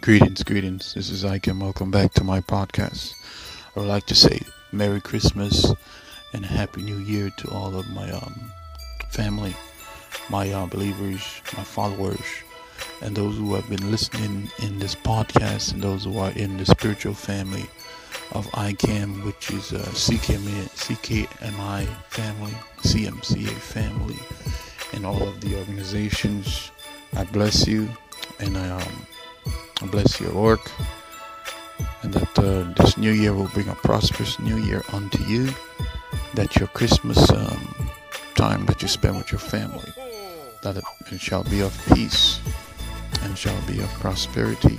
Greetings, greetings. This is Ike, and welcome back to my podcast. I would like to say Merry Christmas and Happy New Year to all of my um, family, my uh, believers, my followers, and those who have been listening in this podcast, and those who are in the spiritual family of ICAM, which is uh, CKMI, CKMI family, CMCA family, and all of the organizations. I bless you, and I um, bless your work, and that uh, this new year will bring a prosperous new year unto you. That your Christmas um, time that you spend with your family, that it, it shall be of peace, and shall be of prosperity,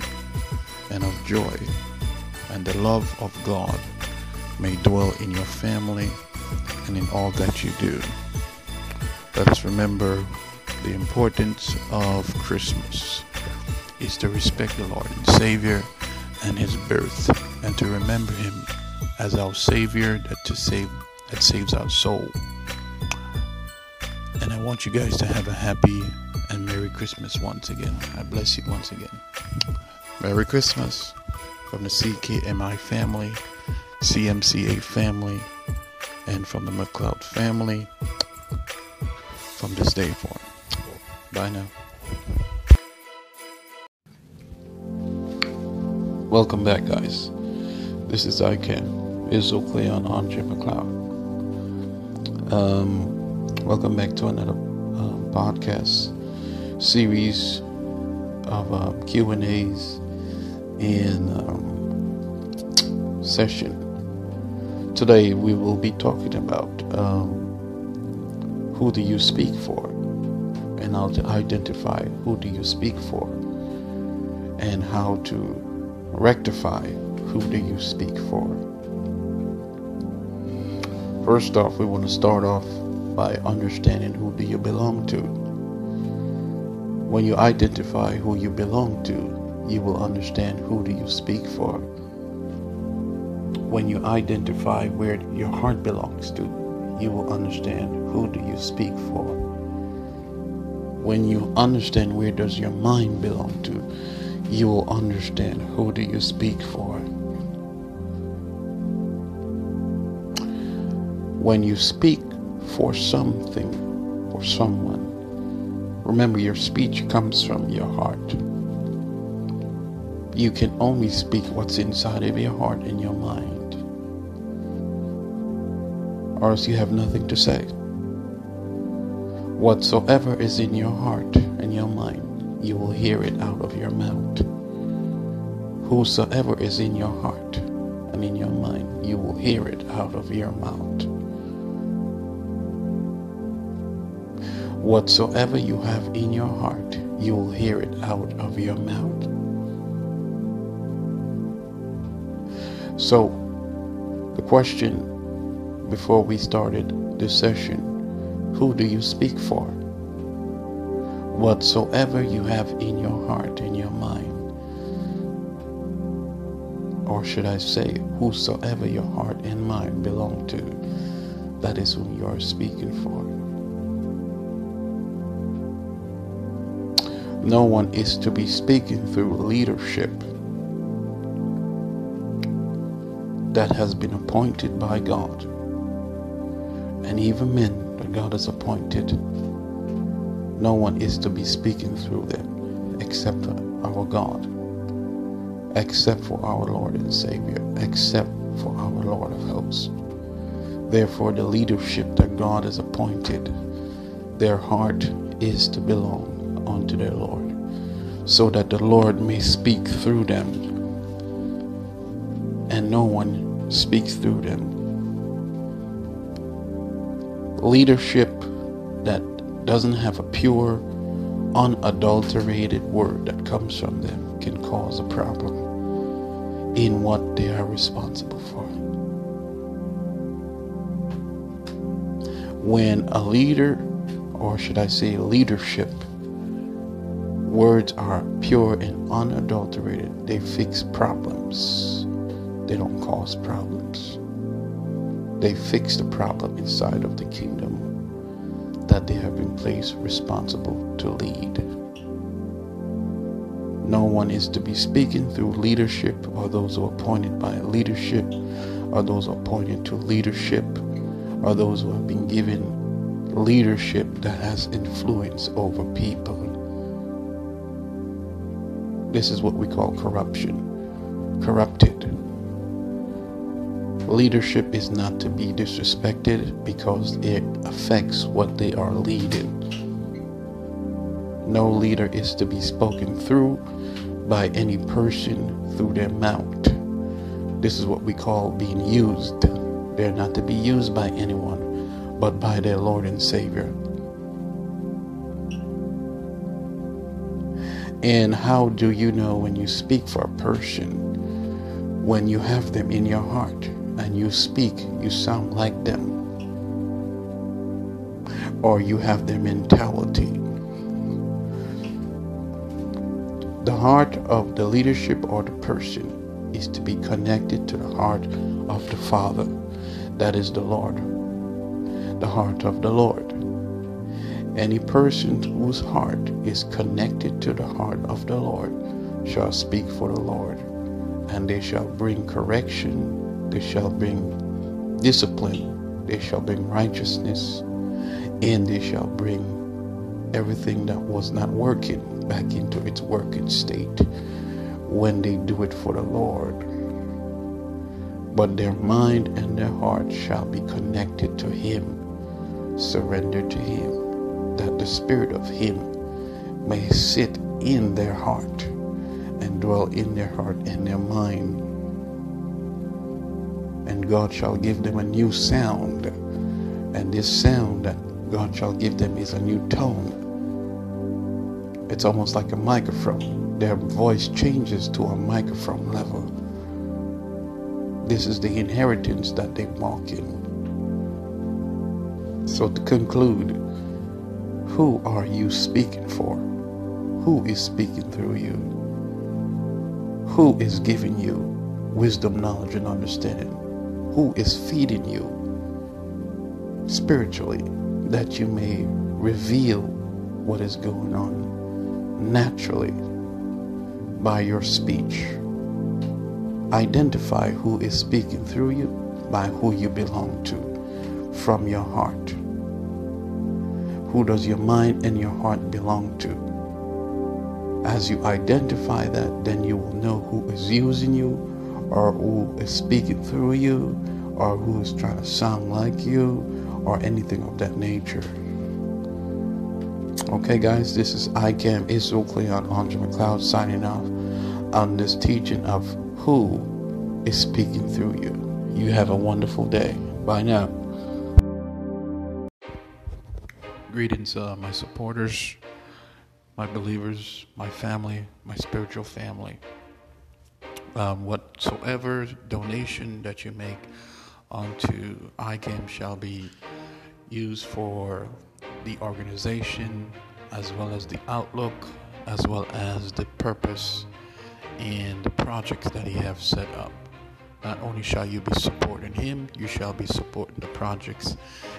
and of joy, and the love of God may dwell in your family and in all that you do. Let us remember the importance of Christmas is to respect the Lord and Savior and His birth, and to remember Him as our Savior that to save that saves our soul. And I want you guys to have a happy and Merry Christmas once again. I bless you once again. Merry Christmas from the CKMI family, CMCA family, and from the McLeod family from this day forward. Bye now. Welcome back, guys. This is ICAM, Israel Cleon Andre McLeod. Um, welcome back to another um, podcast series of um, Q and A's in um, session. Today we will be talking about um, who do you speak for, and how to identify who do you speak for, and how to rectify who do you speak for. First off, we want to start off by understanding who do you belong to. When you identify who you belong to, you will understand who do you speak for. When you identify where your heart belongs to, you will understand who do you speak for. When you understand where does your mind belong to, you will understand who do you speak for. When you speak for something, or someone, remember your speech comes from your heart. You can only speak what's inside of your heart and your mind, or else you have nothing to say. Whatsoever is in your heart and your mind you will hear it out of your mouth. Whosoever is in your heart and in your mind, you will hear it out of your mouth. Whatsoever you have in your heart, you will hear it out of your mouth. So, the question before we started this session who do you speak for? Whatsoever you have in your heart, in your mind. Or should I say, whosoever your heart and mind belong to, that is whom you are speaking for. No one is to be speaking through leadership that has been appointed by God. And even men that God has appointed no one is to be speaking through them except for our God, except for our Lord and Savior, except for our Lord of hosts. Therefore, the leadership that God has appointed, their heart is to belong unto their Lord, so that the Lord may speak through them, and no one speaks through them. Leadership doesn't have a pure, unadulterated word that comes from them can cause a problem in what they are responsible for. When a leader, or should I say leadership, words are pure and unadulterated, they fix problems. They don't cause problems. They fix the problem inside of the kingdom that they have been placed responsible to lead. No one is to be speaking through leadership or those who are appointed by leadership or those appointed to leadership or those who have been given leadership that has influence over people. This is what we call corruption. Corrupted. Leadership is not to be disrespected because it affects what they are leading. No leader is to be spoken through by any person through their mouth. This is what we call being used. They're not to be used by anyone but by their Lord and Savior. And how do you know when you speak for a person? When you have them in your heart and you speak, you sound like them. Or you have their mentality. The heart of the leadership or the person is to be connected to the heart of the Father, that is the Lord, the heart of the Lord. Any person whose heart is connected to the heart of the Lord shall speak for the Lord, and they shall bring correction, they shall bring discipline, they shall bring righteousness, and they shall bring everything that was not working back into its working state when they do it for the Lord. But their mind and their heart shall be connected to Him, surrendered to Him, that the Spirit of Him may sit in their heart and dwell in their heart and their mind. God shall give them a new sound. And this sound that God shall give them is a new tone it's almost like a microphone. Their voice changes to a microphone level. This is the inheritance that they walk in. So, to conclude, who are you speaking for? Who is speaking through you? Who is giving you wisdom, knowledge, and understanding? Who is feeding you spiritually that you may reveal what is going on? naturally by your speech. Identify who is speaking through you by who you belong to from your heart. Who does your mind and your heart belong to? As you identify that, then you will know who is using you or who is speaking through you or who is trying to sound like you or anything of that nature. Okay, guys, this is ICAM Israel Cleon Andre McLeod signing off on this teaching of who is speaking through you. You have a wonderful day. Bye now. Greetings, uh, my supporters, my believers, my family, my spiritual family. Um, whatsoever donation that you make onto ICAM shall be used for the organization, as well as the outlook, as well as the purpose and the projects that he have set up. Not only shall you be supporting him, you shall be supporting the projects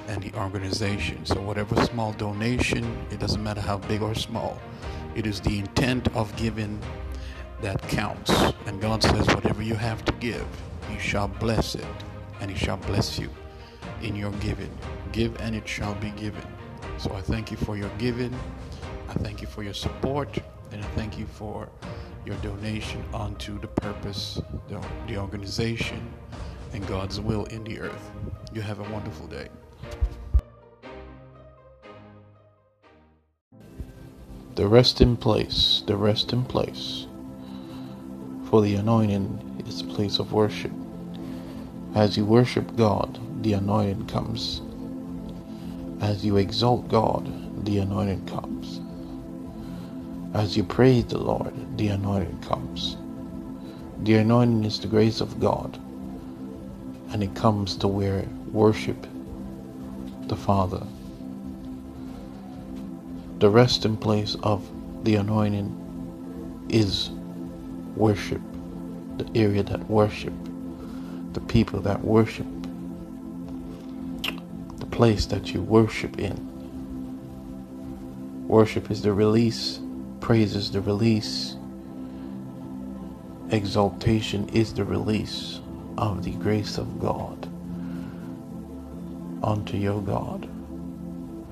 and the organization. So whatever small donation, it doesn't matter how big or small, it is the intent of giving that counts. And God says, whatever you have to give, He shall bless it, and He shall bless you in your giving. Give, and it shall be given. So I thank you for your giving. I thank you for your support. And I thank you for your donation onto the purpose, the, the organization, and God's will in the earth. You have a wonderful day. The rest in place, the rest in place. For the anointing is a place of worship. As you worship God, the anointing comes as you exalt God, the anointing comes. As you praise the Lord, the anointing comes. The anointing is the grace of God, and it comes to where worship the Father. The resting place of the anointing is worship, the area that worship, the people that worship the place that you worship in. Worship is the release, praise is the release, exaltation is the release of the grace of God unto your God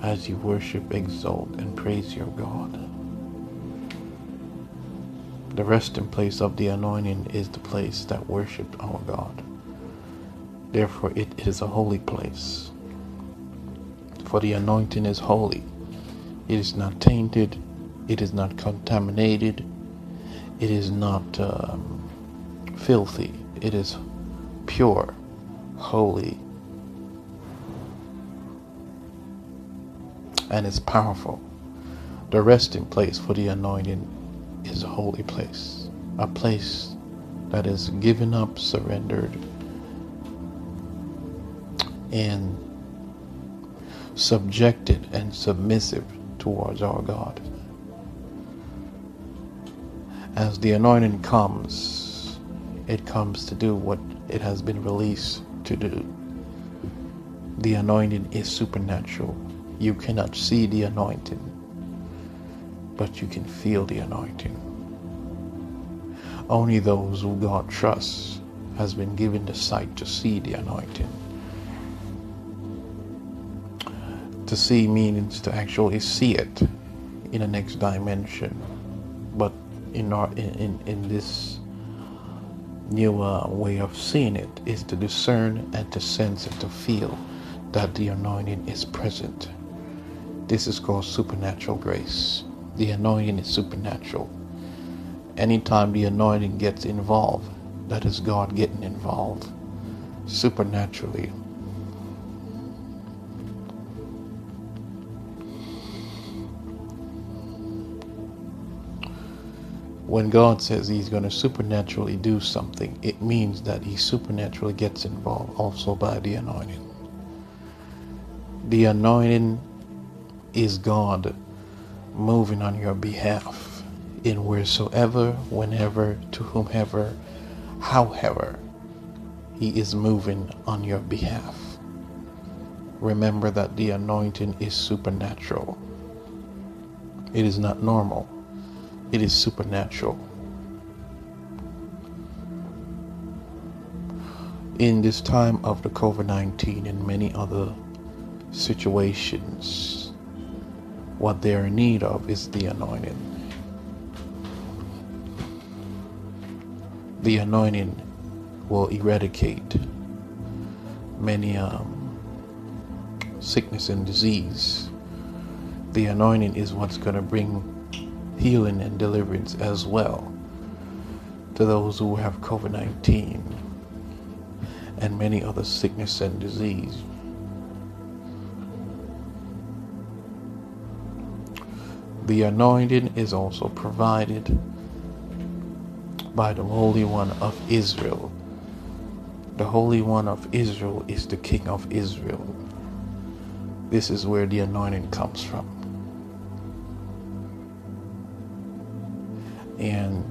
as you worship, exalt, and praise your God. The resting place of the anointing is the place that worshiped our God. Therefore, it is a holy place. For the anointing is holy. It is not tainted. It is not contaminated. It is not um, filthy. It is pure, holy, and it's powerful. The resting place for the anointing is a holy place, a place that is given up, surrendered, and subjected and submissive towards our God. As the anointing comes, it comes to do what it has been released to do. The anointing is supernatural. You cannot see the anointing, but you can feel the anointing. Only those who God trusts has been given the sight to see the anointing. To see means to actually see it in the next dimension, but in our in in this new way of seeing it is to discern and to sense and to feel that the anointing is present. This is called supernatural grace. The anointing is supernatural. Anytime the anointing gets involved, that is God getting involved supernaturally when God says He's going to supernaturally do something, it means that He supernaturally gets involved also by the anointing. The anointing is God moving on your behalf in wheresoever, whenever, to whomever, however, He is moving on your behalf. Remember that the anointing is supernatural, it is not normal it is supernatural. In this time of the COVID 19 and many other situations, what they are in need of is the anointing. The anointing will eradicate many um, sickness and disease. The anointing is what's going to bring healing and deliverance as well to those who have COVID 19 and many other sickness and disease. The anointing is also provided by the Holy One of Israel. The Holy One of Israel is the King of Israel. This is where the anointing comes from. And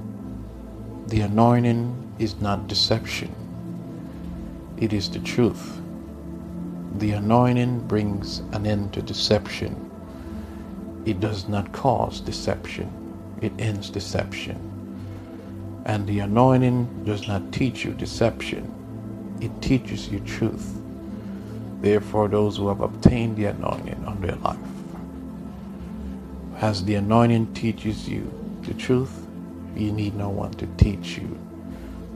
the anointing is not deception, it is the truth. The anointing brings an end to deception. It does not cause deception, it ends deception. And the anointing does not teach you deception, it teaches you truth. Therefore, those who have obtained the anointing on their life, as the anointing teaches you the truth, you need no one to teach you,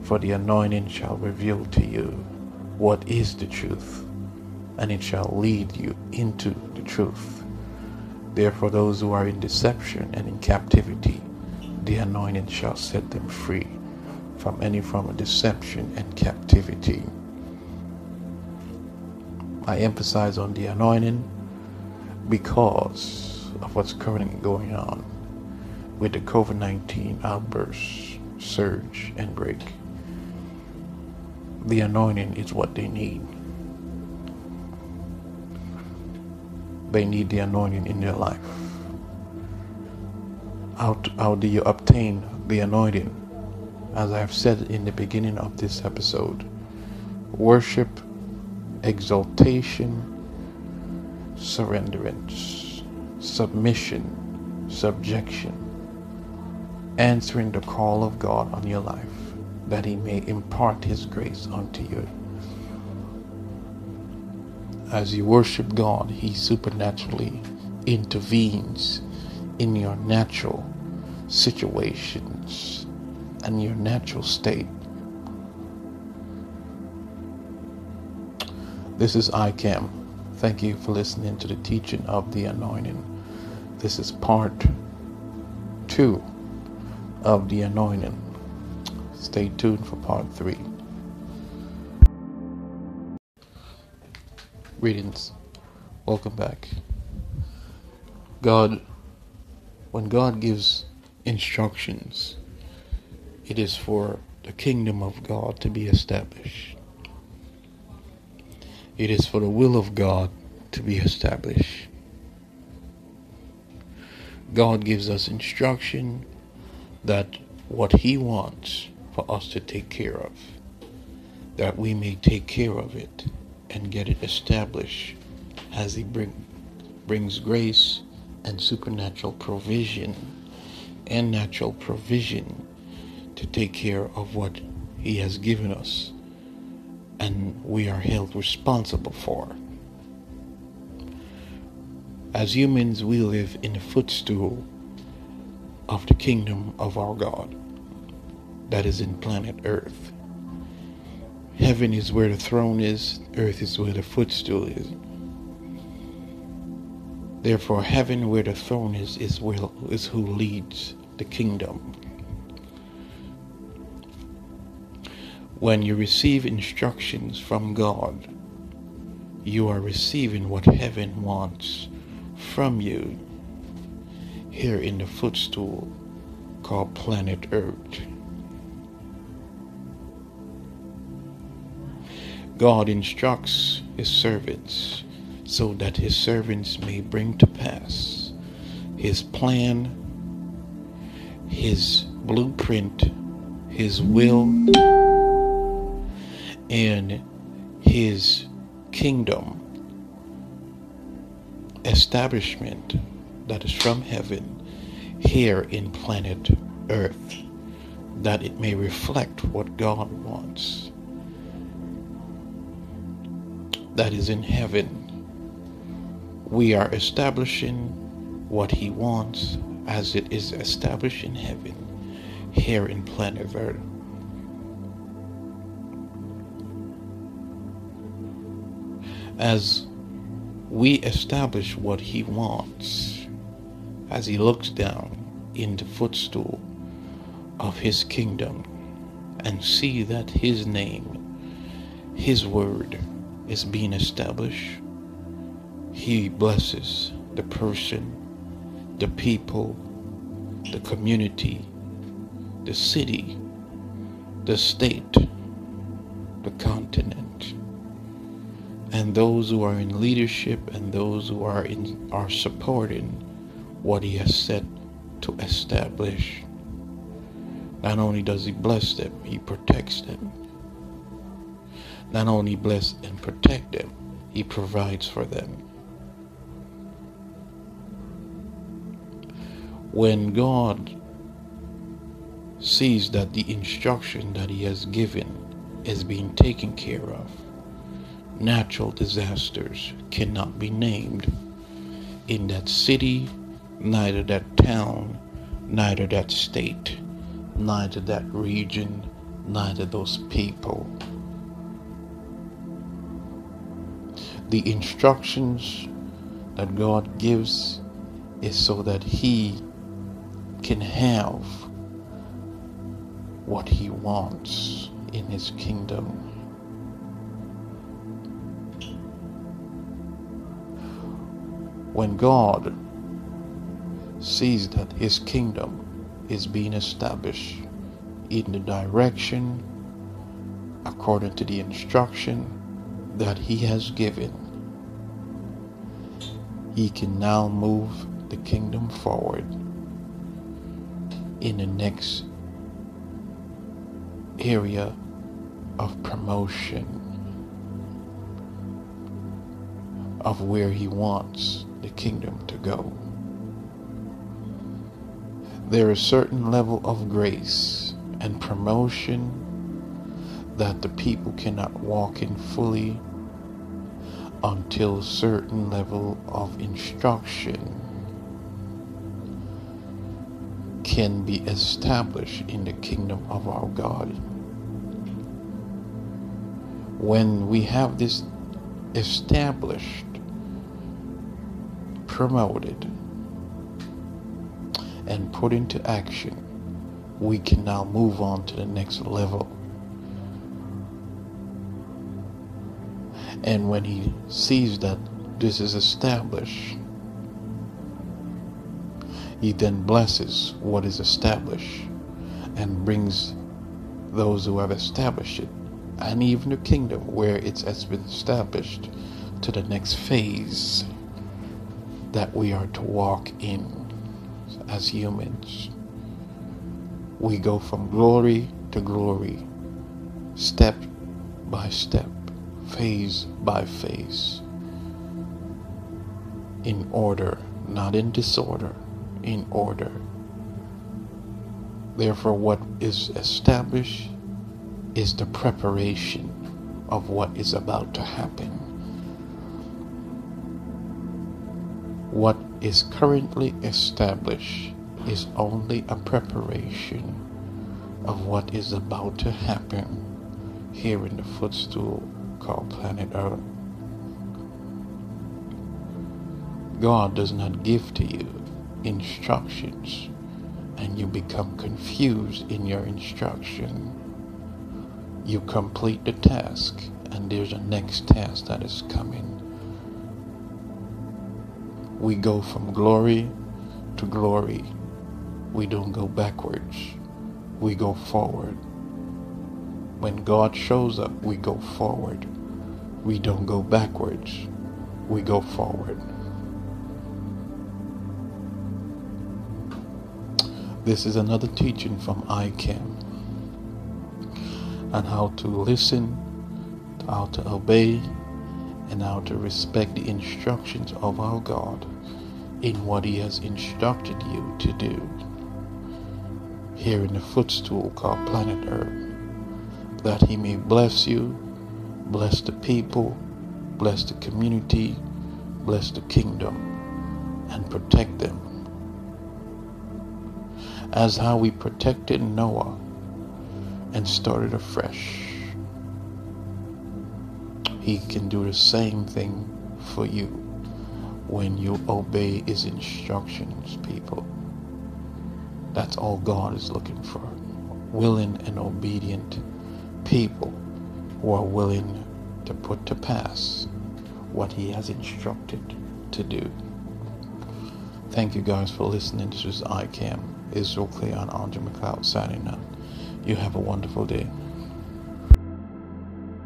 for the anointing shall reveal to you what is the truth, and it shall lead you into the truth. Therefore, those who are in deception and in captivity, the anointing shall set them free from any form of deception and captivity. I emphasize on the anointing because of what's currently going on with the COVID 19 outburst, surge, and break. The anointing is what they need. They need the anointing in their life. How, how do you obtain the anointing? As I have said in the beginning of this episode, worship, exaltation, surrenderance, submission, subjection answering the call of God on your life. that he may impart his grace unto you. As you worship God, he supernaturally intervenes in your natural situations and your natural state. This is ICAM. Thank you for listening to the teaching of the anointing. This is part two of the anointing. Stay tuned for part three. Greetings. Welcome back. God, when God gives instructions, it is for the kingdom of God to be established. It is for the will of God to be established. God gives us instruction that what He wants for us to take care of, that we may take care of it and get it established as He bring, brings grace and supernatural provision and natural provision to take care of what He has given us and we are held responsible for. As humans, we live in the footstool of the kingdom of our God that is in planet Earth. Heaven is where the throne is, earth is where the footstool is. Therefore, heaven where the throne is is, where, is who leads the kingdom. When you receive instructions from God, you are receiving what heaven wants from you here in the footstool called planet Earth. God instructs his servants so that his servants may bring to pass his plan, his blueprint, his will, and his kingdom establishment that is from heaven here in planet Earth, that it may reflect what God wants. That is in heaven. We are establishing what He wants as it is established in heaven here in planet Earth. As we establish what He wants, as He looks down in the footstool of His kingdom and see that His name, His word is being established, He blesses the person, the people, the community, the city, the state, the continent, and those who are in leadership and those who are in are supporting what he has set to establish. Not only does he bless them, he protects them. Not only bless and protect them, he provides for them. When God sees that the instruction that he has given is being taken care of, natural disasters cannot be named in that city, neither that town, neither that state, neither that region, neither those people. The instructions that God gives is so that He can have what He wants in His kingdom. When God sees that His kingdom is being established in the direction according to the instruction that He has given, He can now move the kingdom forward in the next area of promotion of where He wants the kingdom to go. There is certain level of grace and promotion that the people cannot walk in fully until a certain level of instruction can be established in the kingdom of our God. When we have this established, promoted, and put into action, we can now move on to the next level. And when he sees that this is established, he then blesses what is established and brings those who have established it and even the kingdom where it has been established to the next phase that we are to walk in as humans. We go from glory to glory, step by step, phase by phase, in order, not in disorder, in order. Therefore, what is established is the preparation of what is about to happen. What is currently established is only a preparation of what is about to happen here in the footstool called planet Earth. God does not give to you instructions and you become confused in your instruction. You complete the task and there's a next task that is coming. We go from glory to glory. We don't go backwards. We go forward. When God shows up, we go forward. We don't go backwards. We go forward. This is another teaching from ICAM on how to listen, how to obey, and how to respect the instructions of our God in what He has instructed you to do here in the footstool called planet Earth, that He may bless you, bless the people, bless the community, bless the kingdom, and protect them as how we protected Noah and started afresh. He can do the same thing for you when you obey his instructions, people. That's all God is looking for. Willing and obedient people who are willing to put to pass what he has instructed to do. Thank you guys for listening. To this is ICAM. Israel Cleon Andre McLeod signing out. You have a wonderful day.